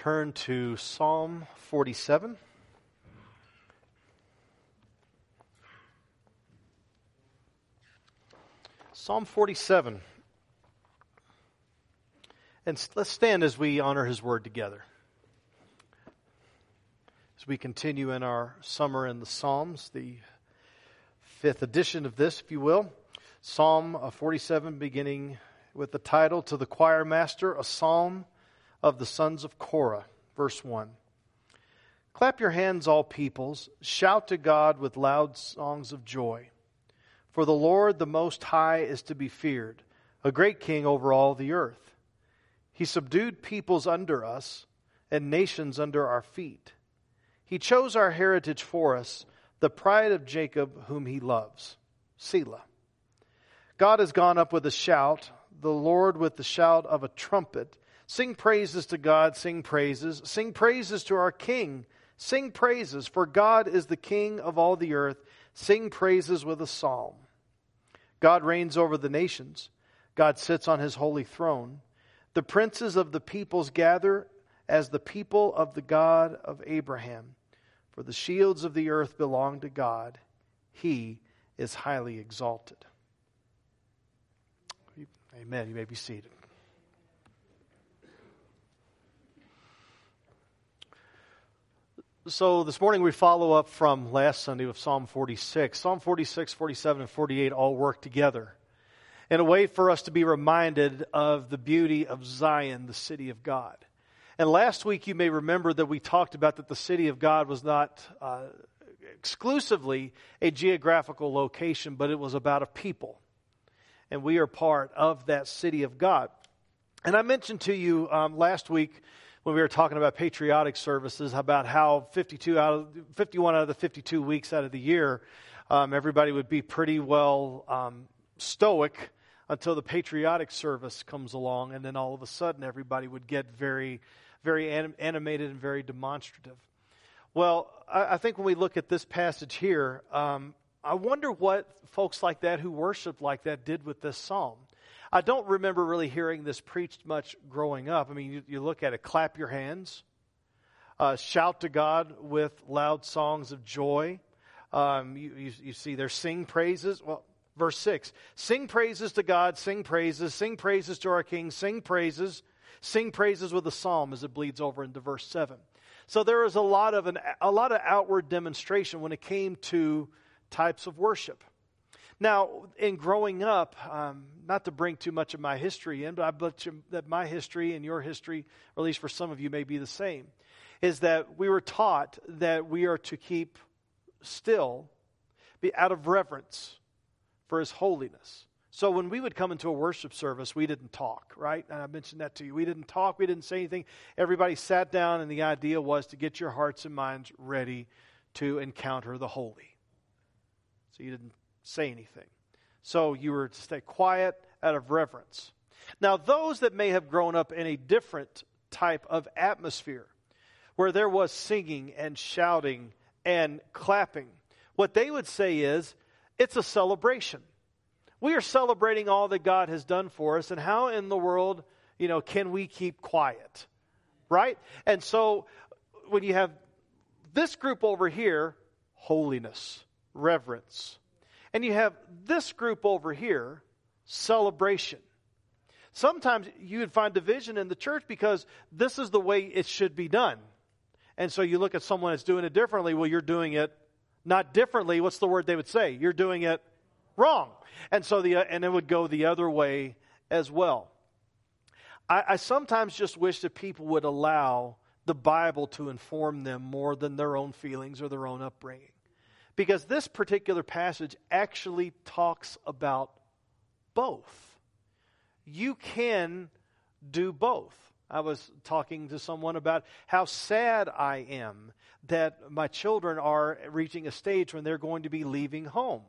turn to Psalm 47. Psalm 47. And let's stand as we honor his word together. As we continue in our summer in the Psalms, the fifth edition of this, if you will. Psalm 47, beginning with the title To the Choir Master, a Psalm of the sons of Korah. Verse 1. Clap your hands, all peoples. Shout to God with loud songs of joy. For the Lord, the Most High, is to be feared, a great king over all the earth. He subdued peoples under us and nations under our feet. He chose our heritage for us, the pride of Jacob, whom he loves. Selah. God has gone up with a shout, the Lord with the shout of a trumpet. Sing praises to God, sing praises. Sing praises to our King. Sing praises, for God is the King of all the earth. Sing praises with a psalm. God reigns over the nations. God sits on his holy throne. The princes of the peoples gather as the people of the God of Abraham. For the shields of the earth belong to God. He is highly exalted. Amen. You may be seated. So this morning we follow up from last Sunday with Psalm 46. Psalm 46, 47, and 48 all work together in a way for us to be reminded of the beauty of Zion, the city of God. And last week you may remember that we talked about that the city of God was not uh, exclusively a geographical location, but it was about a people. And we are part of that city of God. And I mentioned to you um, last week when we were talking about patriotic services about how 52 out of 51 out of the 52 weeks out of the year, um, everybody would be pretty well um, stoic until the patriotic service comes along, and then all of a sudden everybody would get very, very anim- animated and very demonstrative. Well, I, I, think when we look at this passage here, um, I wonder what folks like that who worshiped like that did with this psalm. I don't remember really hearing this preached much growing up. I mean, you, you look at it, clap your hands, uh, shout to God with loud songs of joy. Um, you, you, you see there, sing praises. Well, verse 6 sing praises to God, sing praises, sing praises to our King, sing praises, sing praises with a psalm as it bleeds over into verse 7. So there is a lot of an, a lot of outward demonstration when it came to types of worship. Now, in growing up, um, not to bring too much of my history in, but I bet that my history and your history, or at least for some of you, may be the same, is that we were taught that we are to keep still, be out of reverence for His holiness. So when we would come into a worship service, we didn't talk, right? And I mentioned that to you. We didn't talk, we didn't say anything. Everybody sat down, and the idea was to get your hearts and minds ready to encounter the holy. So you didn't say anything. So you were to stay quiet out of reverence. Now, those that may have grown up in a different type of atmosphere, where there was singing and shouting and clapping, what they would say is it's a celebration. We are celebrating all that God has done for us, and how in the world, you know, can we keep quiet? Right? And so when you have this group over here, holiness, reverence, and you have this group over here, celebration. Sometimes you would find division in the church because this is the way it should be done. And so you look at someone that's doing it differently. Well, you're doing it not differently. What's the word they would say? You're doing it wrong. And so the, uh, and it would go the other way as well. I, I sometimes just wish that people would allow the Bible to inform them more than their own feelings or their own upbringing. Because this particular passage actually talks about both. You can do both. I was talking to someone about how sad I am that my children are reaching a stage when they're going to be leaving home.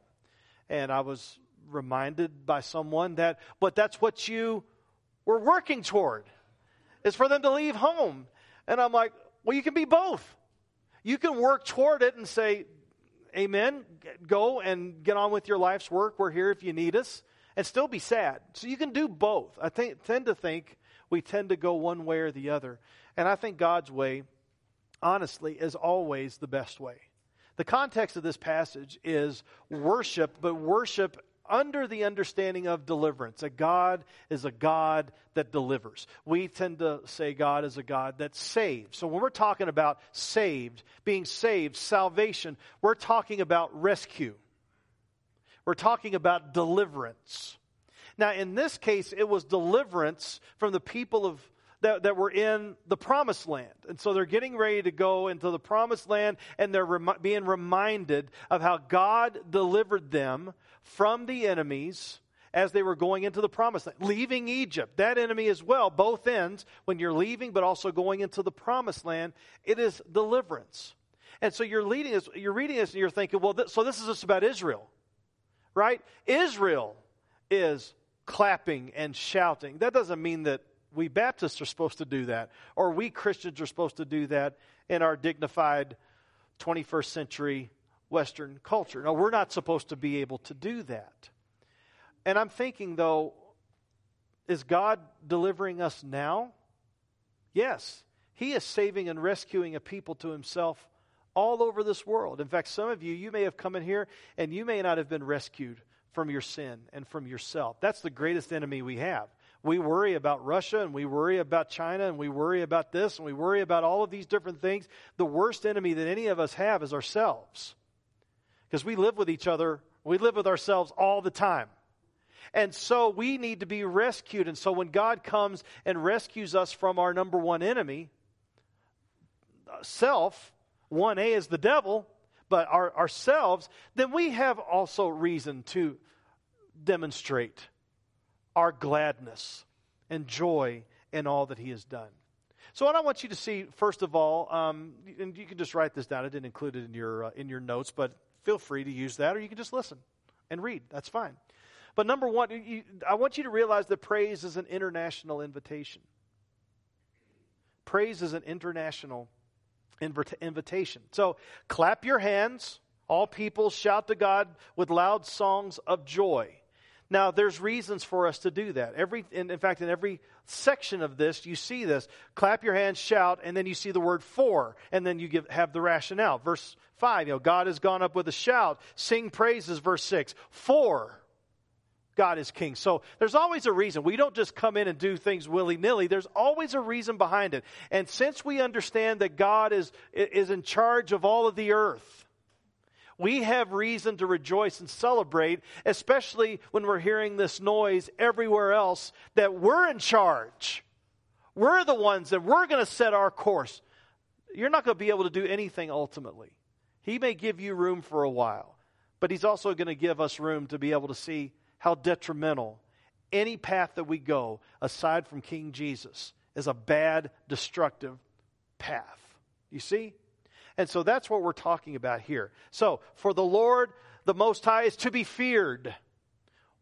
And I was reminded by someone that, but that's what you were working toward, is for them to leave home. And I'm like, well, you can be both. You can work toward it and say, Amen. Go and get on with your life's work. We're here if you need us. And still be sad. So you can do both. I think, tend to think we tend to go one way or the other. And I think God's way, honestly, is always the best way. The context of this passage is worship, but worship under the understanding of deliverance. A God is a God that delivers. We tend to say God is a God that saves. So when we're talking about saved, being saved, salvation, we're talking about rescue. We're talking about deliverance. Now, in this case, it was deliverance from the people of that, that were in the promised land. And so they're getting ready to go into the promised land and they're being reminded of how God delivered them from the enemies as they were going into the promised land, leaving Egypt. That enemy as well, both ends, when you're leaving, but also going into the promised land, it is deliverance. And so you're, leading this, you're reading this and you're thinking, well, th- so this is just about Israel, right? Israel is clapping and shouting. That doesn't mean that we Baptists are supposed to do that, or we Christians are supposed to do that in our dignified 21st century Western culture. No, we're not supposed to be able to do that. And I'm thinking, though, is God delivering us now? Yes. He is saving and rescuing a people to himself all over this world. In fact, some of you, you may have come in here and you may not have been rescued from your sin and from yourself. That's the greatest enemy we have. We worry about Russia and we worry about China and we worry about this and we worry about all of these different things. The worst enemy that any of us have is ourselves. Because we live with each other, we live with ourselves all the time. And so we need to be rescued. And so when God comes and rescues us from our number one enemy, self, 1A is the devil, but our, ourselves, then we have also reason to demonstrate our gladness and joy in all that He has done. So, what I want you to see, first of all, um, and you can just write this down. I didn't include it in your uh, in your notes, but feel free to use that, or you can just listen and read. That's fine. But number one, you, I want you to realize that praise is an international invitation. Praise is an international invitation. So, clap your hands. All people shout to God with loud songs of joy. Now, there's reasons for us to do that. Every, in, in, fact, in every section of this, you see this. Clap your hands, shout, and then you see the word for, and then you give, have the rationale. Verse 5, you know, God has gone up with a shout. Sing praises, verse 6. For God is king. So there's always a reason. We don't just come in and do things willy nilly. There's always a reason behind it. And since we understand that God is, is in charge of all of the earth, we have reason to rejoice and celebrate, especially when we're hearing this noise everywhere else that we're in charge. We're the ones that we're going to set our course. You're not going to be able to do anything ultimately. He may give you room for a while, but He's also going to give us room to be able to see how detrimental any path that we go, aside from King Jesus, is a bad, destructive path. You see? And so that's what we're talking about here. So, for the Lord, the Most High, is to be feared.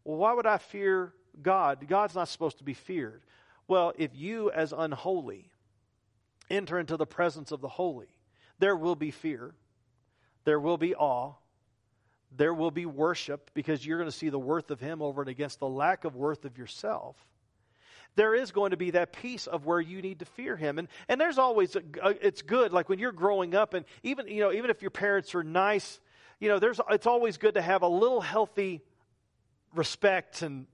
Well, why would I fear God? God's not supposed to be feared. Well, if you, as unholy, enter into the presence of the holy, there will be fear, there will be awe, there will be worship because you're going to see the worth of Him over and against the lack of worth of yourself there is going to be that piece of where you need to fear him. And, and there's always, a, a, it's good, like when you're growing up, and even, you know, even if your parents are nice, you know, there's, it's always good to have a little healthy respect and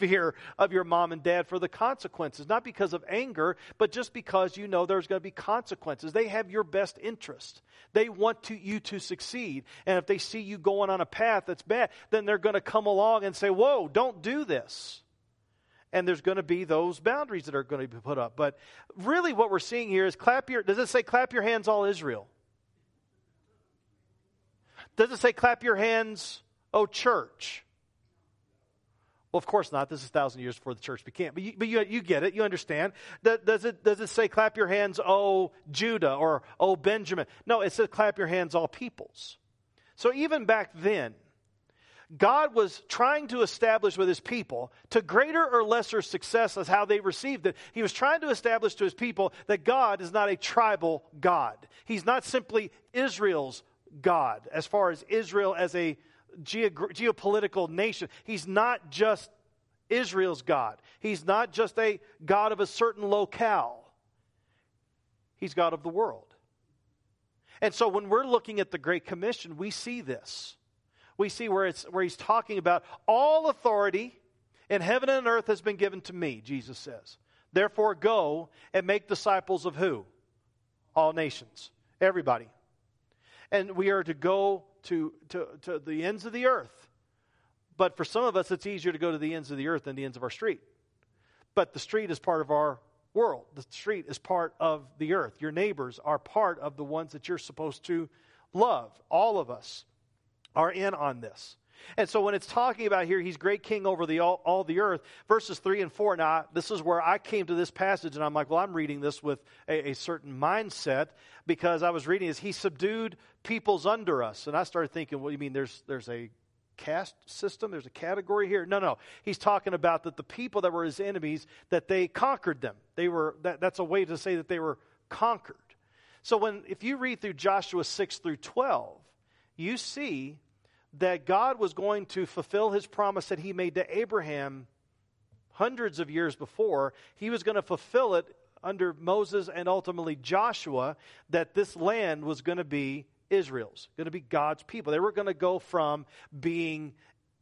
fear of your mom and dad for the consequences, not because of anger, but just because you know there's going to be consequences. They have your best interest. They want to, you to succeed. And if they see you going on a path that's bad, then they're going to come along and say, Whoa, don't do this and there's going to be those boundaries that are going to be put up. But really, what we're seeing here is clap your, does it say clap your hands, all Israel? Does it say clap your hands, oh church? Well, of course not. This is a thousand years before the church became. But you, but you, you get it. You understand. Does it, does it say clap your hands, O Judah or O Benjamin? No, it says clap your hands, all peoples. So even back then, God was trying to establish with his people, to greater or lesser success as how they received it, he was trying to establish to his people that God is not a tribal God. He's not simply Israel's God, as far as Israel as a geopolitical nation. He's not just Israel's God, he's not just a God of a certain locale. He's God of the world. And so when we're looking at the Great Commission, we see this. We see where, it's, where he's talking about all authority in heaven and earth has been given to me, Jesus says. Therefore, go and make disciples of who? All nations, everybody. And we are to go to, to, to the ends of the earth. But for some of us, it's easier to go to the ends of the earth than the ends of our street. But the street is part of our world. The street is part of the earth. Your neighbors are part of the ones that you're supposed to love. All of us are in on this. And so when it's talking about here, he's great king over the all, all, the earth, verses 3 and 4. Now, this is where I came to this passage, and I'm like, well, I'm reading this with a, a certain mindset because I was reading this. He subdued peoples under us. And I started thinking, do you mean there's, there's a caste system? There's a category here? No, no. He's talking about that the people that were his enemies, that they conquered them. They were, that, that's a way to say that they were conquered. So when, if you read through Joshua 6 through 12, you see that God was going to fulfill his promise that he made to Abraham hundreds of years before. He was going to fulfill it under Moses and ultimately Joshua, that this land was going to be Israel's, going to be God's people. They were going to go from being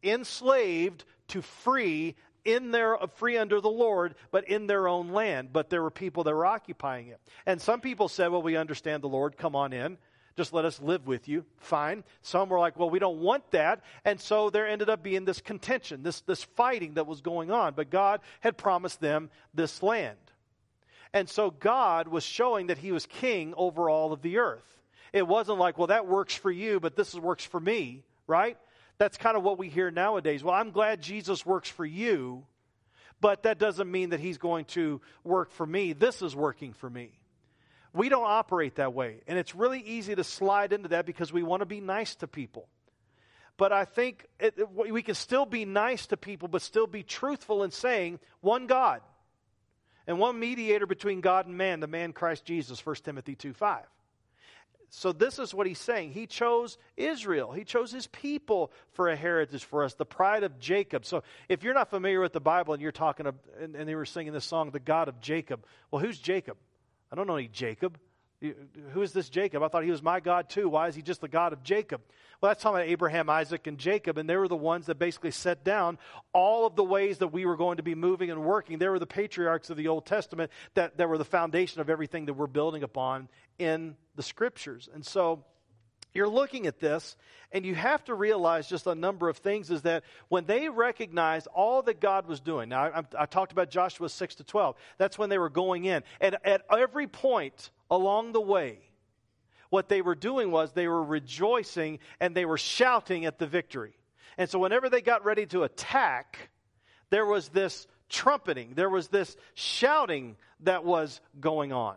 enslaved to free in their free under the Lord, but in their own land. But there were people that were occupying it. And some people said, Well, we understand the Lord, come on in. Just let us live with you. Fine. Some were like, well, we don't want that. And so there ended up being this contention, this, this fighting that was going on. But God had promised them this land. And so God was showing that He was king over all of the earth. It wasn't like, well, that works for you, but this works for me, right? That's kind of what we hear nowadays. Well, I'm glad Jesus works for you, but that doesn't mean that He's going to work for me. This is working for me. We don't operate that way. And it's really easy to slide into that because we want to be nice to people. But I think it, we can still be nice to people, but still be truthful in saying one God and one mediator between God and man, the man Christ Jesus, 1 Timothy 2 5. So, this is what he's saying. He chose Israel. He chose his people for a heritage for us, the pride of Jacob. So, if you're not familiar with the Bible and you're talking, and, and they were singing this song, The God of Jacob, well, who's Jacob? I don't know any Jacob. Who is this Jacob? I thought he was my God too. Why is he just the God of Jacob? Well, that's talking about Abraham, Isaac, and Jacob, and they were the ones that basically set down all of the ways that we were going to be moving and working. They were the patriarchs of the Old Testament that, that were the foundation of everything that we're building upon in the scriptures. And so you're looking at this and you have to realize just a number of things is that when they recognized all that god was doing now I, I, talked about joshua 6 to 12 that's when they were going in. And at every point along the way what they were doing was they were rejoicing and they were shouting at the victory. And so whenever they got ready to attack there was this trumpeting. There was this shouting that was going on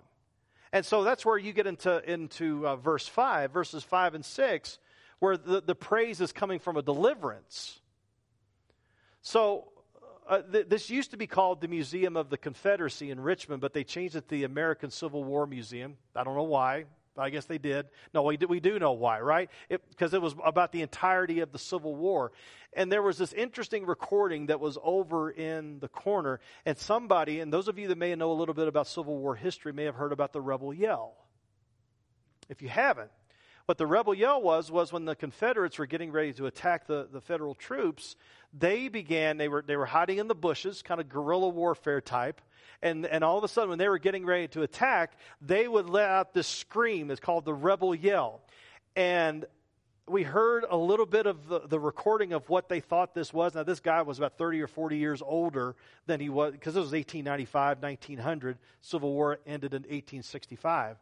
and so that's where you get into, into uh, verse 5, verses 5 and 6, where the, the praise is coming from a deliverance. So uh, th- this used to be called the Museum of the Confederacy in Richmond, but they changed it to the American Civil War Museum. I don't know why. I guess they did. No, we do, we do know why, right? Because it, it, was about the entirety of the Civil War. And there was this interesting recording that was over in the corner, and somebody, and those of you that may know a little bit about Civil War history may have heard about the rebel yell. If you haven't, what the rebel yell was was when the Confederates were getting ready to attack the, the federal troops, they began, they were, they were hiding in the bushes, kind of guerrilla warfare type. And, and all of a sudden, when they were getting ready to attack, they would let out this scream. It's called the rebel yell. And we heard a little bit of the, the recording of what they thought this was. Now, this guy was about 30 or 40 years older than he was, because it was 1895, 1900. Civil War ended in 1865.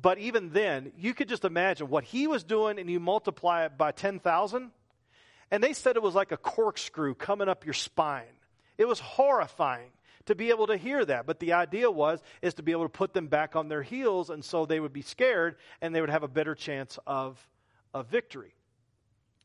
But even then, you could just imagine what he was doing, and you multiply it by 10,000. And they said it was like a corkscrew coming up your spine. It was horrifying to be able to hear that. But the idea was is to be able to put them back on their heels, and so they would be scared, and they would have a better chance of, of victory.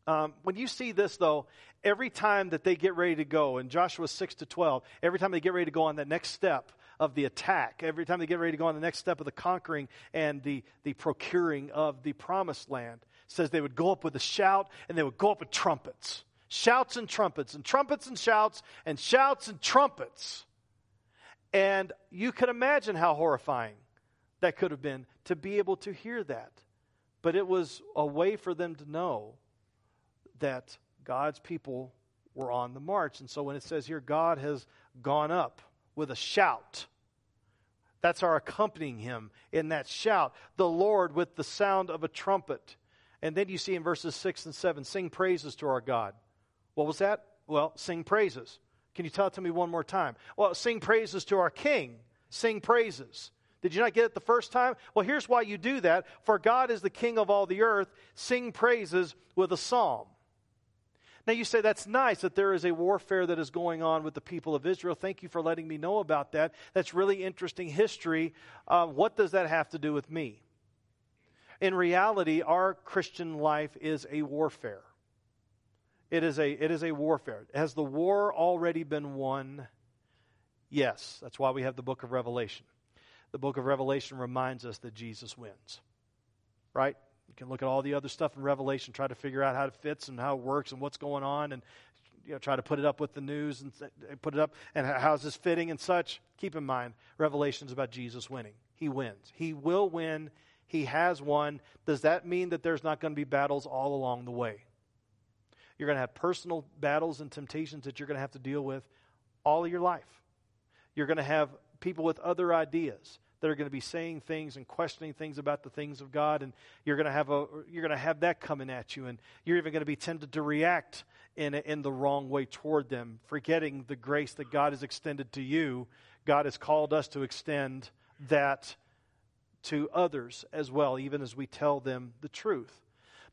Um, when you see this, though, every time that they get ready to go, in Joshua 6 to 12, every time they get ready to go on that next step of the attack, every time they get ready to go on the next step of the conquering and the, the procuring of the promised land, says they would go up with a shout and they would go up with trumpets. Shouts and trumpets, and trumpets and shouts, and shouts and trumpets. And you can imagine how horrifying that could have been to be able to hear that. But it was a way for them to know that God's people were on the march. And so when it says here, God has gone up with a shout, that's our accompanying him in that shout. The Lord with the sound of a trumpet. And then you see in verses 6 and 7, sing praises to our God. What was that? Well, sing praises. Can you tell it to me one more time? Well, sing praises to our King. Sing praises. Did you not get it the first time? Well, here's why you do that. For God is the King of all the earth. Sing praises with a psalm. Now, you say that's nice that there is a warfare that is going on with the people of Israel. Thank you for letting me know about that. That's really interesting history. Uh, what does that have to do with me? In reality, our Christian life is a warfare. It is a, it is a warfare. Has the war already been won? Yes. That's why we have the book of Revelation. The book of Revelation reminds us that Jesus wins. Right? You can look at all the other stuff in Revelation, try to figure out how it fits and how it works and what's going on, and you know, try to put it up with the news and eh, put it up and how's this fitting and such. Keep in mind, Revelation is about Jesus winning. He wins. He will win. He has won. Does that mean that there's not going to be battles all along the way? You're going to have personal battles and temptations that you're going to have to deal with all of your life. You're going to have people with other ideas that are going to be saying things and questioning things about the things of God, and you're going to have a you're going to have that coming at you, and you're even going to be tempted to react in in the wrong way toward them, forgetting the grace that God has extended to you. God has called us to extend that to others as well, even as we tell them the truth.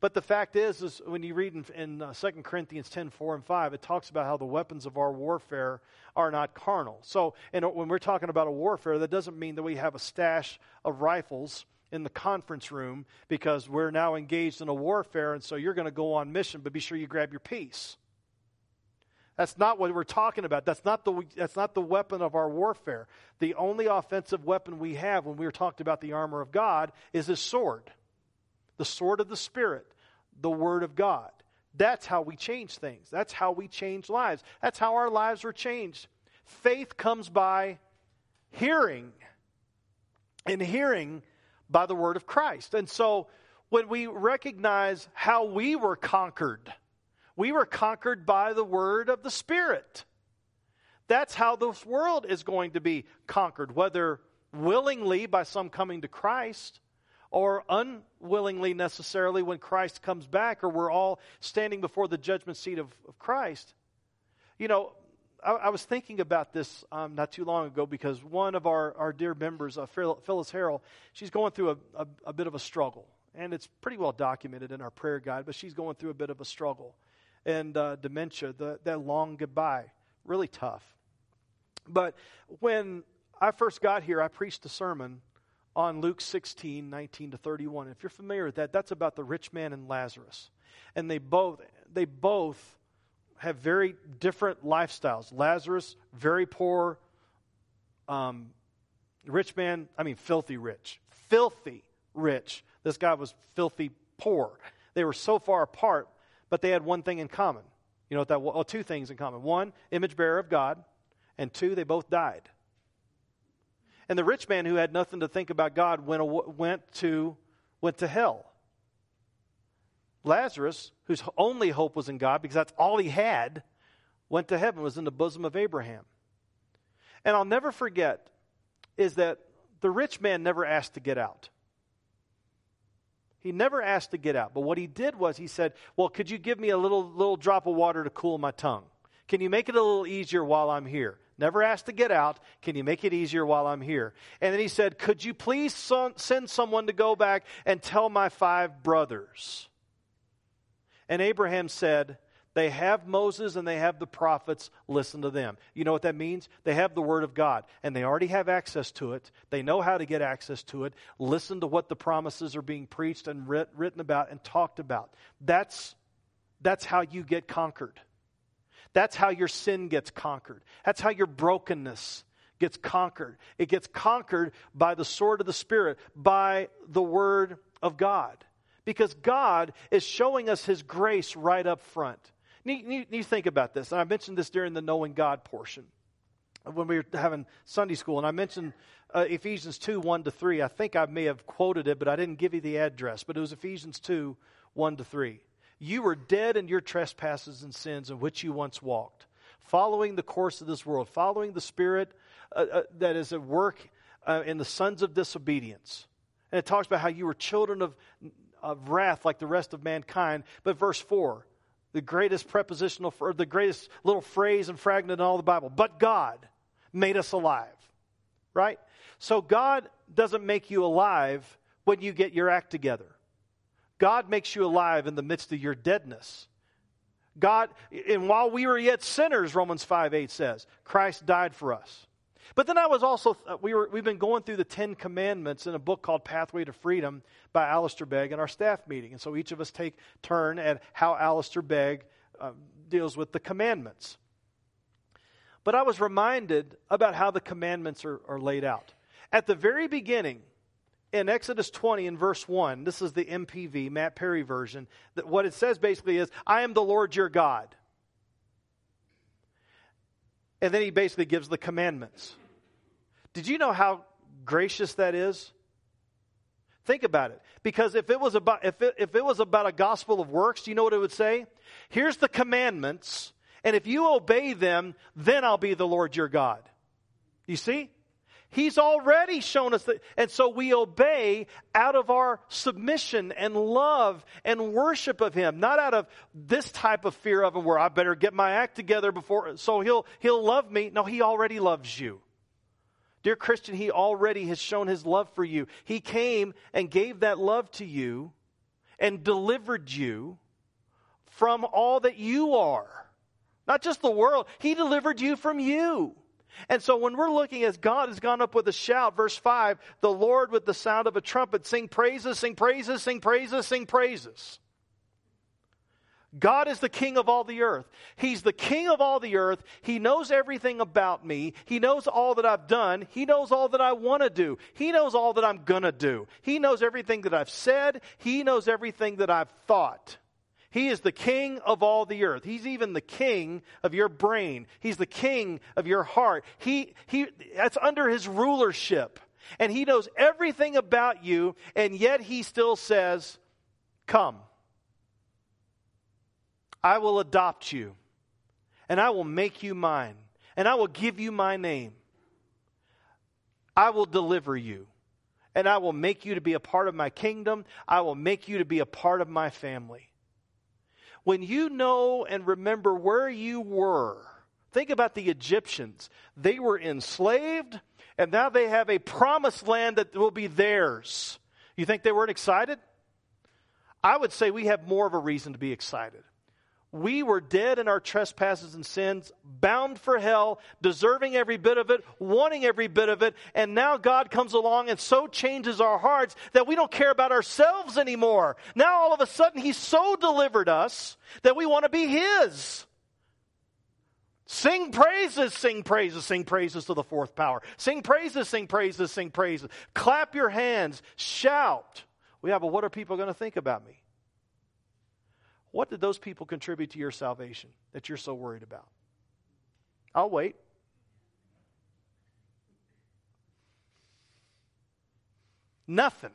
But the fact is, is when you read in, in uh, 2 Corinthians 10, 4 and 5, it talks about how the weapons of our warfare are not carnal. So and when we're talking about a warfare, that doesn't mean that we have a stash of rifles in the conference room because we're now engaged in a warfare, and so you're going to go on mission, but be sure you grab your piece. That's not what we're talking about. That's not the that's not the weapon of our warfare. The only offensive weapon we have when we are talking about the armor of God is a sword the sword of the Spirit, the Word of God. That's how we change things. That's how we change lives. That's how our lives were changed. Faith comes by hearing, and hearing by the Word of Christ. And so when we recognize how we were conquered, we were conquered by the Word of the Spirit. That's how this world is going to be conquered, whether willingly by some coming to Christ or unwillingly necessarily when Christ comes back, or we're all standing before the judgment seat of, of Christ. You know, I, I was thinking about this um, not too long ago because one of our, our dear members, uh, Phyllis Harrell, she's going through a, a, a bit of a struggle. And it's pretty well documented in our prayer guide, but she's going through a bit of a struggle. And uh, dementia, the, that long goodbye, really tough. But when I first got here, I preached a sermon on Luke 16, 19 to 31. If you're familiar with that, that's about the rich man and Lazarus. And they both, they both have very different lifestyles. Lazarus, very poor. Um, rich man, I mean, filthy rich. Filthy rich. This guy was filthy poor. They were so far apart, but they had one thing in common. You know what that well, two things in common. One, image bearer of God, and two, they both died. And the rich man who had nothing to think about God went, went, to, went to hell. Lazarus, whose only hope was in God because that's all he had, went to heaven, was in the bosom of Abraham. And I'll never forget is that the rich man never asked to get out. He never asked to get out. But what he did was he said, Well, could you give me a little, little drop of water to cool my tongue? Can you make it a little easier while I'm here? Never asked to get out. Can you make it easier while I'm here? And then he said, Could you please send someone to go back and tell my five brothers? And Abraham said, They have Moses and they have the prophets. Listen to them. You know what that means? They have the Word of God and they already have access to it. They know how to get access to it. Listen to what the promises are being preached and writ- written about and talked about. That's, that's how you get conquered. That's how your sin gets conquered. That's how your brokenness gets conquered. It gets conquered by the sword of the Spirit, by the Word of God. Because God is showing us His grace right up front. You, you, think about this, and I mentioned this during the knowing God portion. when we were having Sunday school, and I mentioned uh, Ephesians 2 1 to 3. I think I may have quoted it, but I didn't give you the address. But it was Ephesians 2 1 to 3. You were dead in your trespasses and sins in which you once walked, following the course of this world, following the spirit uh, uh, that is at work uh, in the sons of disobedience. And it talks about how you were children of, of wrath like the rest of mankind. But verse 4, the greatest prepositional, or the greatest little phrase and fragment in all the Bible, but God made us alive. Right? So God doesn't make you alive when you get your act together. God makes you alive in the midst of your deadness. God, and while we were yet sinners, Romans 5 8 says, Christ died for us. But then I was also, uh, we were, we've been going through the Ten Commandments in a book called Pathway to Freedom by Alistair Begg in our staff meeting. And so each of us take turn at how Alistair Begg uh, deals with the commandments. But I was reminded about how the commandments are, are laid out. At the very beginning, in Exodus 20 in verse 1, this is the MPV, Matt Perry version, that what it says basically is, I am the Lord your God. And then he basically gives the commandments. Did you know how gracious that is? Think about it. Because if it was about if it, if it was about a gospel of works, do you know what it would say? Here's the commandments, and if you obey them, then I'll be the Lord your God. You see? He's already shown us that. And so we obey out of our submission and love and worship of Him, not out of this type of fear of Him where I better get my act together before, so He'll, He'll love me. No, He already loves you. Dear Christian, He already has shown His love for you. He came and gave that love to you and delivered you from all that you are. Not just the world, He delivered you from you. And so when we're looking as God has gone up with a shout, verse 5, the Lord with the sound of a trumpet, sing praises, sing praises, sing praises, sing praises. God is the king of all the earth. He's the king of all the earth. He knows everything about me. He knows all that I've done. He knows all that I want to do. He knows all that I'm going to do. He knows everything that I've said. He knows everything that I've thought. He is the king of all the earth. He's even the king of your brain. He's the king of your heart. He, he, that's under his rulership. And he knows everything about you, and yet he still says, Come. I will adopt you, and I will make you mine, and I will give you my name. I will deliver you, and I will make you to be a part of my kingdom. I will make you to be a part of my family when you know and remember where you were, think about the Egyptians. They were enslaved, and now they have a promised land that will be theirs. You think they weren't excited? I would say we have more of a reason to be excited. We were dead in our trespasses and sins, bound for hell, deserving every bit of it, wanting every bit of it, and now God comes along and so changes our hearts that we don't care about ourselves anymore. Now all of a sudden He so delivered us that we want to be His. Sing praises, sing praises, sing praises to the fourth power. Sing praises, sing praises, sing praises. Clap your hands, shout. We have a what are people going to think about me? What did those people contribute to your salvation that you're so worried about? I'll wait. Nothing.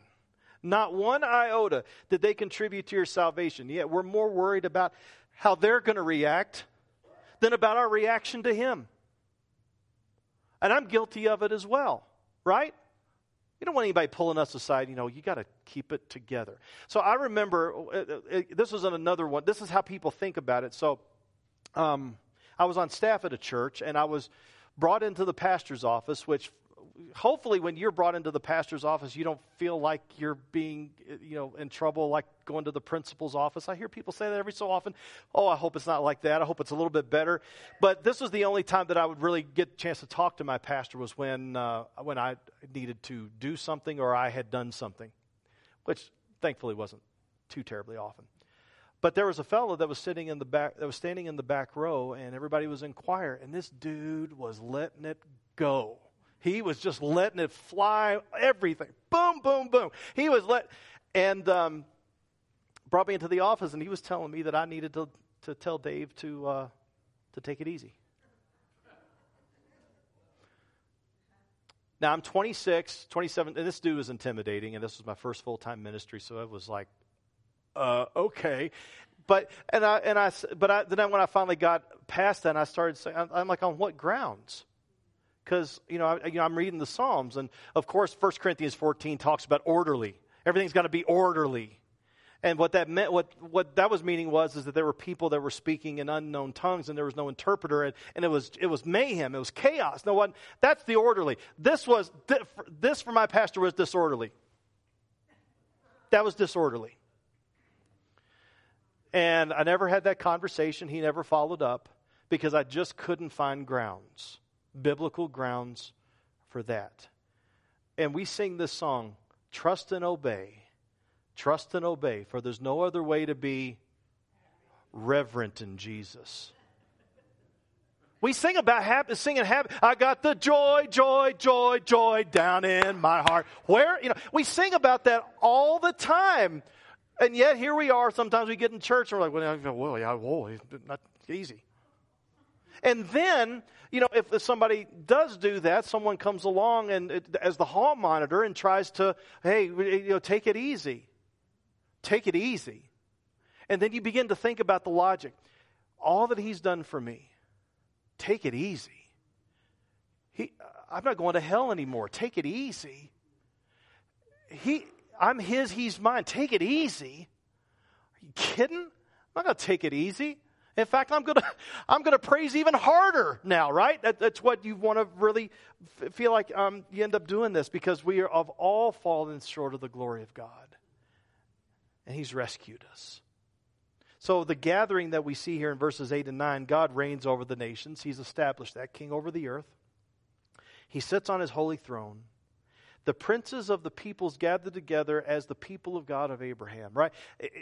Not one iota did they contribute to your salvation. Yet we're more worried about how they're going to react than about our reaction to Him. And I'm guilty of it as well, right? We don't want anybody pulling us aside. You know, you got to keep it together. So I remember uh, uh, this was another one. This is how people think about it. So um, I was on staff at a church, and I was brought into the pastor's office, which hopefully when you're brought into the pastor's office you don't feel like you're being you know in trouble like going to the principal's office. I hear people say that every so often. Oh i hope it's not like that. I hope it's a little bit better. But this was the only time that i would really get a chance to talk to my pastor was when uh, when i needed to do something or i had done something which thankfully wasn't too terribly often. But there was a fellow that was sitting in the back that was standing in the back row and everybody was in choir and this dude was letting it go he was just letting it fly, everything. Boom, boom, boom. He was let, and um, brought me into the office, and he was telling me that I needed to, to tell Dave to, uh, to take it easy. Now I'm 26, 27, and this dude was intimidating, and this was my first full time ministry, so I was like, uh, okay. But and I and I but I, then when I finally got past that, I started saying, I'm, I'm like, on what grounds? Because you know, I, you know, I'm reading the Psalms, and of course, 1 Corinthians 14 talks about orderly. Everything's got to be orderly. And what that meant, what, what that was meaning was, is that there were people that were speaking in unknown tongues and there was no interpreter and, and it was, it was mayhem. It was chaos. No one, that's the orderly. This was, this for my pastor was disorderly. That was disorderly. And I never had that conversation. He never followed up because I just couldn't find grounds, biblical grounds for that. And we sing this song, Trust and Obey Trust and obey, for there's no other way to be reverent in Jesus. We sing about happy, singing happy. I got the joy, joy, joy, joy down in my heart. Where, you know, we sing about that all the time. And yet here we are. Sometimes we get in church and we're like, well, yeah, whoa, not easy. And then, you know, if somebody does do that, someone comes along and as the hall monitor and tries to, hey, you know, take it easy take it easy. And then you begin to think about the logic. All that he's done for me, take it easy. He, I'm not going to hell anymore. Take it easy. He, I'm his, he's mine. Take it easy. Are you kidding? I'm not going to take it easy. In fact, I'm going to I'm to praise even harder now, right? That, that's what you want to really f- feel like um, you end up doing this because we are of all fallen short of the glory of God and He's rescued us. So, the gathering that we see here in verses 8 and 9, God reigns over the nations. He's established that king over the earth. He sits on his holy throne the princes of the peoples gathered together as the people of God of Abraham, right?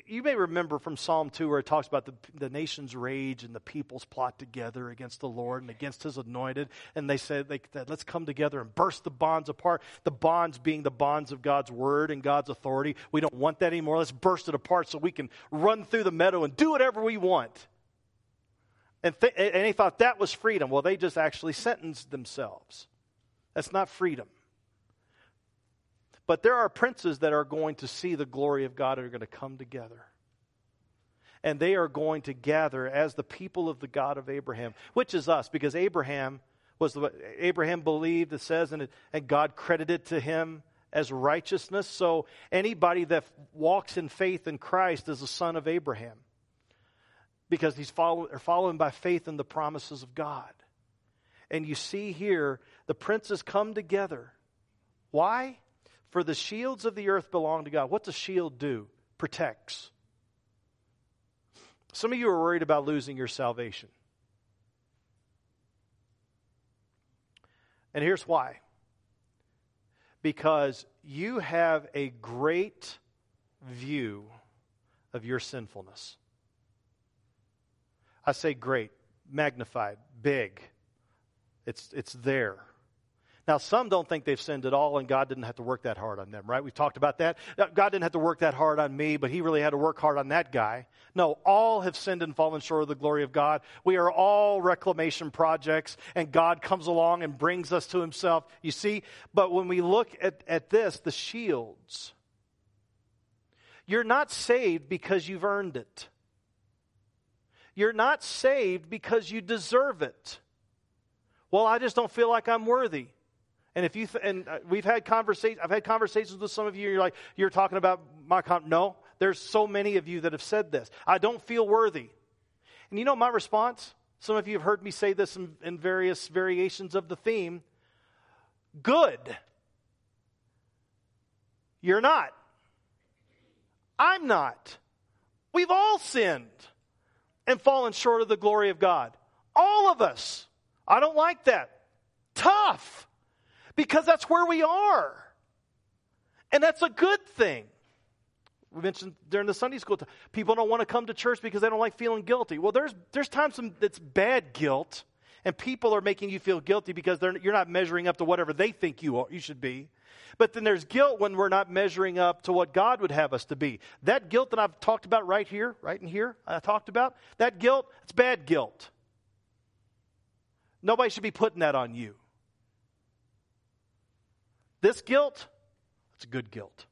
You may remember from Psalm 2 where it talks about the, the nations rage and the peoples plot together against the Lord and against his anointed. And they said, they, let's come together and burst the bonds apart. The bonds being the bonds of God's word and God's authority. We don't want that anymore. Let's burst it apart so we can run through the meadow and do whatever we want. And, th- and they thought that was freedom. Well, they just actually sentenced themselves. That's not freedom. But there are princes that are going to see the glory of God and are going to come together. And they are going to gather as the people of the God of Abraham, which is us, because Abraham was the Abraham believed, it says, and, it, and God credited to him as righteousness. So anybody that walks in faith in Christ is a son of Abraham. Because he's follow, following by faith in the promises of God. And you see here, the princes come together. Why? For the shields of the earth belong to God. What's a shield do? Protects. Some of you are worried about losing your salvation. And here's why because you have a great view of your sinfulness. I say great, magnified, big. It's, it's there. Now, some don't think they've sinned at all, and God didn't have to work that hard on them, right? We've talked about that. God didn't have to work that hard on me, but He really had to work hard on that guy. No, all have sinned and fallen short of the glory of God. We are all reclamation projects, and God comes along and brings us to Himself. You see, but when we look at, at this, the shields, you're not saved because you've earned it. You're not saved because you deserve it. Well, I just don't feel like I'm worthy. And if you th- and uh, we've had conversations, I've had conversations with some of you. And you're like, you're talking about my con-. no. There's so many of you that have said this. I don't feel worthy. And you know my response. Some of you have heard me say this in, in various variations of the theme. Good. You're not. I'm not. We've all sinned and fallen short of the glory of God. All of us. I don't like that. Tough because that's where we are. And that's a good thing. We mentioned during the Sunday school, time, people don't want to come to church because they don't like feeling guilty. Well, there's, there's times that's bad guilt, and people are making you feel guilty because you're not measuring up to whatever they think you, are, you should be. But then there's guilt when we're not measuring up to what God would have us to be. That guilt that I've talked about right here, right in here, I talked about, that guilt, it's bad guilt. Nobody should be putting that on you. This guilt, it's good guilt.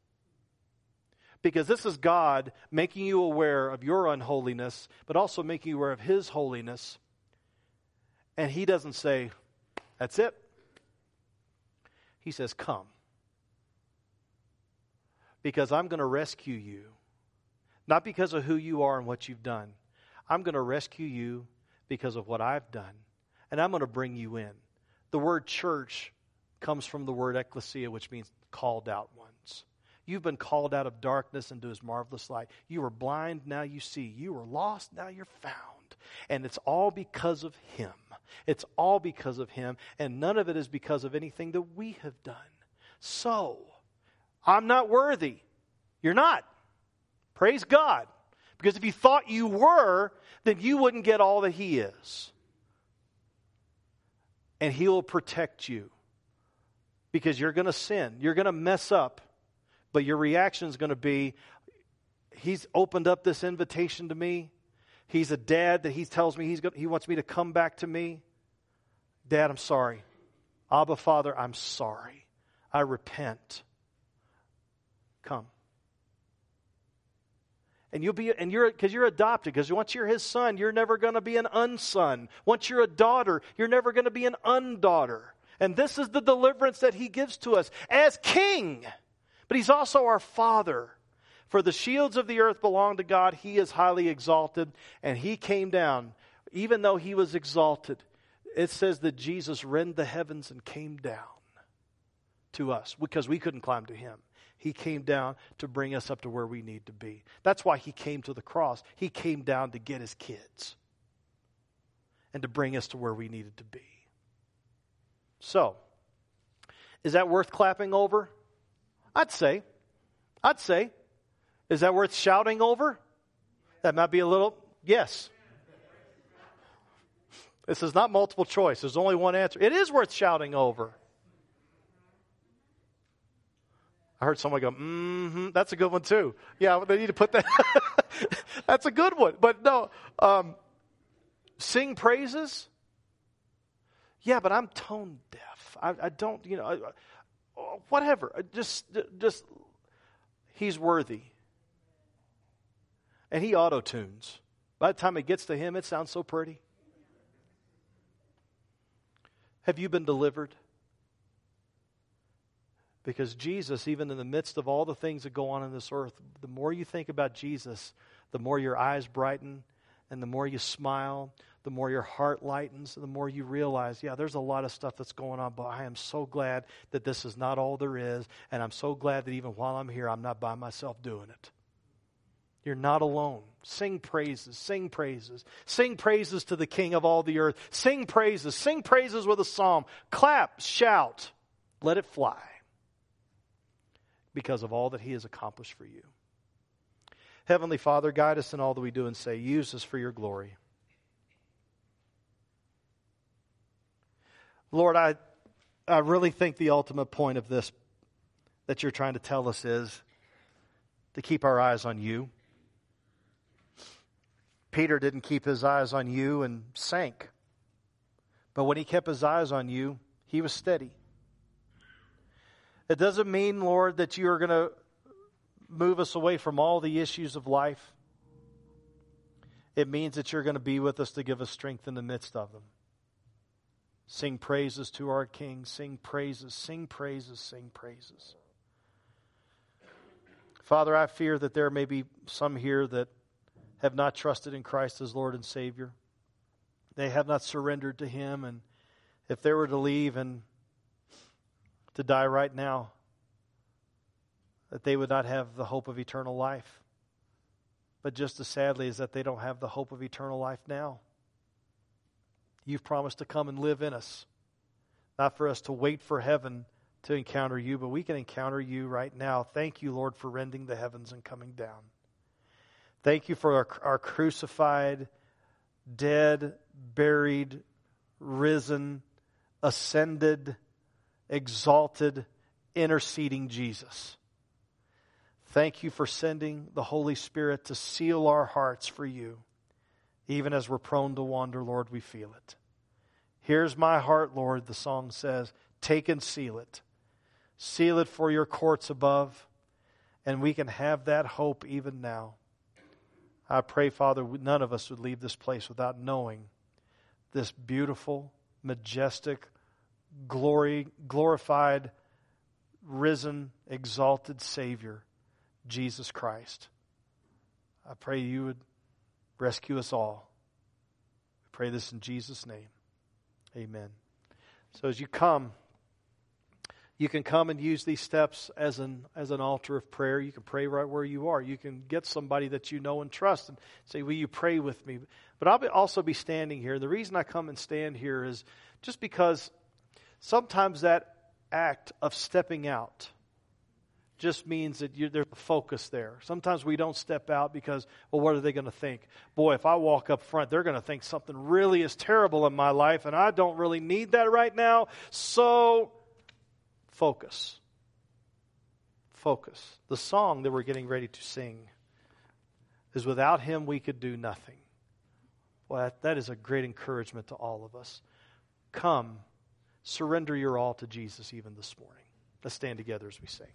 Because this is God making you aware of your unholiness, but also making you aware of His holiness. And He doesn't say, That's it. He says, Come. Because I'm going to rescue you. Not because of who you are and what you've done. I'm going to rescue you because of what I've done. And I'm going to bring you in. The word church comes from the word ecclesia, which means called out ones. You've been called out of darkness into his marvelous light. You were blind, now you see. You were lost, now you're found. And it's all because of him. It's all because of him, and none of it is because of anything that we have done. So, I'm not worthy. You're not. Praise God. Because if you thought you were, then you wouldn't get all that he is. And he will protect you because you're going to sin. You're going to mess up. But your reaction is going to be He's opened up this invitation to me. He's a dad that he tells me he's going, he wants me to come back to me. Dad, I'm sorry. Abba, Father, I'm sorry. I repent. Come. And you'll be, and you're, because you're adopted, because once you're his son, you're never going to be an unson. Once you're a daughter, you're never going to be an undaughter. And this is the deliverance that he gives to us as king. But he's also our father. For the shields of the earth belong to God. He is highly exalted. And he came down, even though he was exalted. It says that Jesus rend the heavens and came down to us because we couldn't climb to him. He came down to bring us up to where we need to be. That's why he came to the cross. He came down to get his kids and to bring us to where we needed to be. So, is that worth clapping over? I'd say. I'd say. Is that worth shouting over? That might be a little, yes. This is not multiple choice. There's only one answer. It is worth shouting over. I heard someone go, mm-hmm, that's a good one too. Yeah, they need to put that. that's a good one. But no, um, sing praises. Yeah, but I'm tone deaf. I, I don't, you know, I, whatever. Just, just, he's worthy. And he auto tunes. By the time it gets to him, it sounds so pretty. Have you been delivered? Because Jesus, even in the midst of all the things that go on in this earth, the more you think about Jesus, the more your eyes brighten and the more you smile, the more your heart lightens, the more you realize, yeah, there's a lot of stuff that's going on, but I am so glad that this is not all there is. And I'm so glad that even while I'm here, I'm not by myself doing it. You're not alone. Sing praises, sing praises, sing praises to the King of all the earth. Sing praises, sing praises with a psalm. Clap, shout, let it fly because of all that He has accomplished for you. Heavenly Father, guide us in all that we do and say. Use us for your glory. Lord, I, I really think the ultimate point of this that you're trying to tell us is to keep our eyes on you. Peter didn't keep his eyes on you and sank. But when he kept his eyes on you, he was steady. It doesn't mean, Lord, that you are going to move us away from all the issues of life. It means that you're going to be with us to give us strength in the midst of them. Sing praises to our King. Sing praises, sing praises, sing praises. Father, I fear that there may be some here that have not trusted in Christ as Lord and Savior. They have not surrendered to Him. And if they were to leave and to die right now, that they would not have the hope of eternal life. But just as sadly is that they don't have the hope of eternal life now. You've promised to come and live in us. Not for us to wait for heaven to encounter you, but we can encounter you right now. Thank you, Lord, for rending the heavens and coming down. Thank you for our, our crucified, dead, buried, risen, ascended, exalted, interceding Jesus. Thank you for sending the Holy Spirit to seal our hearts for you. Even as we're prone to wander, Lord, we feel it. Here's my heart, Lord, the song says. Take and seal it. Seal it for your courts above, and we can have that hope even now. I pray, Father, none of us would leave this place without knowing this beautiful, majestic, glory, glorified, risen, exalted Savior, Jesus Christ. I pray you would rescue us all. I pray this in Jesus' name. Amen. So as you come, you can come and use these steps as an as an altar of prayer. You can pray right where you are. You can get somebody that you know and trust and say, "Will you pray with me?" But I'll be, also be standing here. The reason I come and stand here is just because sometimes that act of stepping out just means that there's a focus there. Sometimes we don't step out because, well, what are they going to think? Boy, if I walk up front, they're going to think something really is terrible in my life, and I don't really need that right now. So, focus. Focus. The song that we're getting ready to sing is Without Him We Could Do Nothing. Well, that is a great encouragement to all of us. Come, surrender your all to Jesus even this morning. Let's stand together as we sing.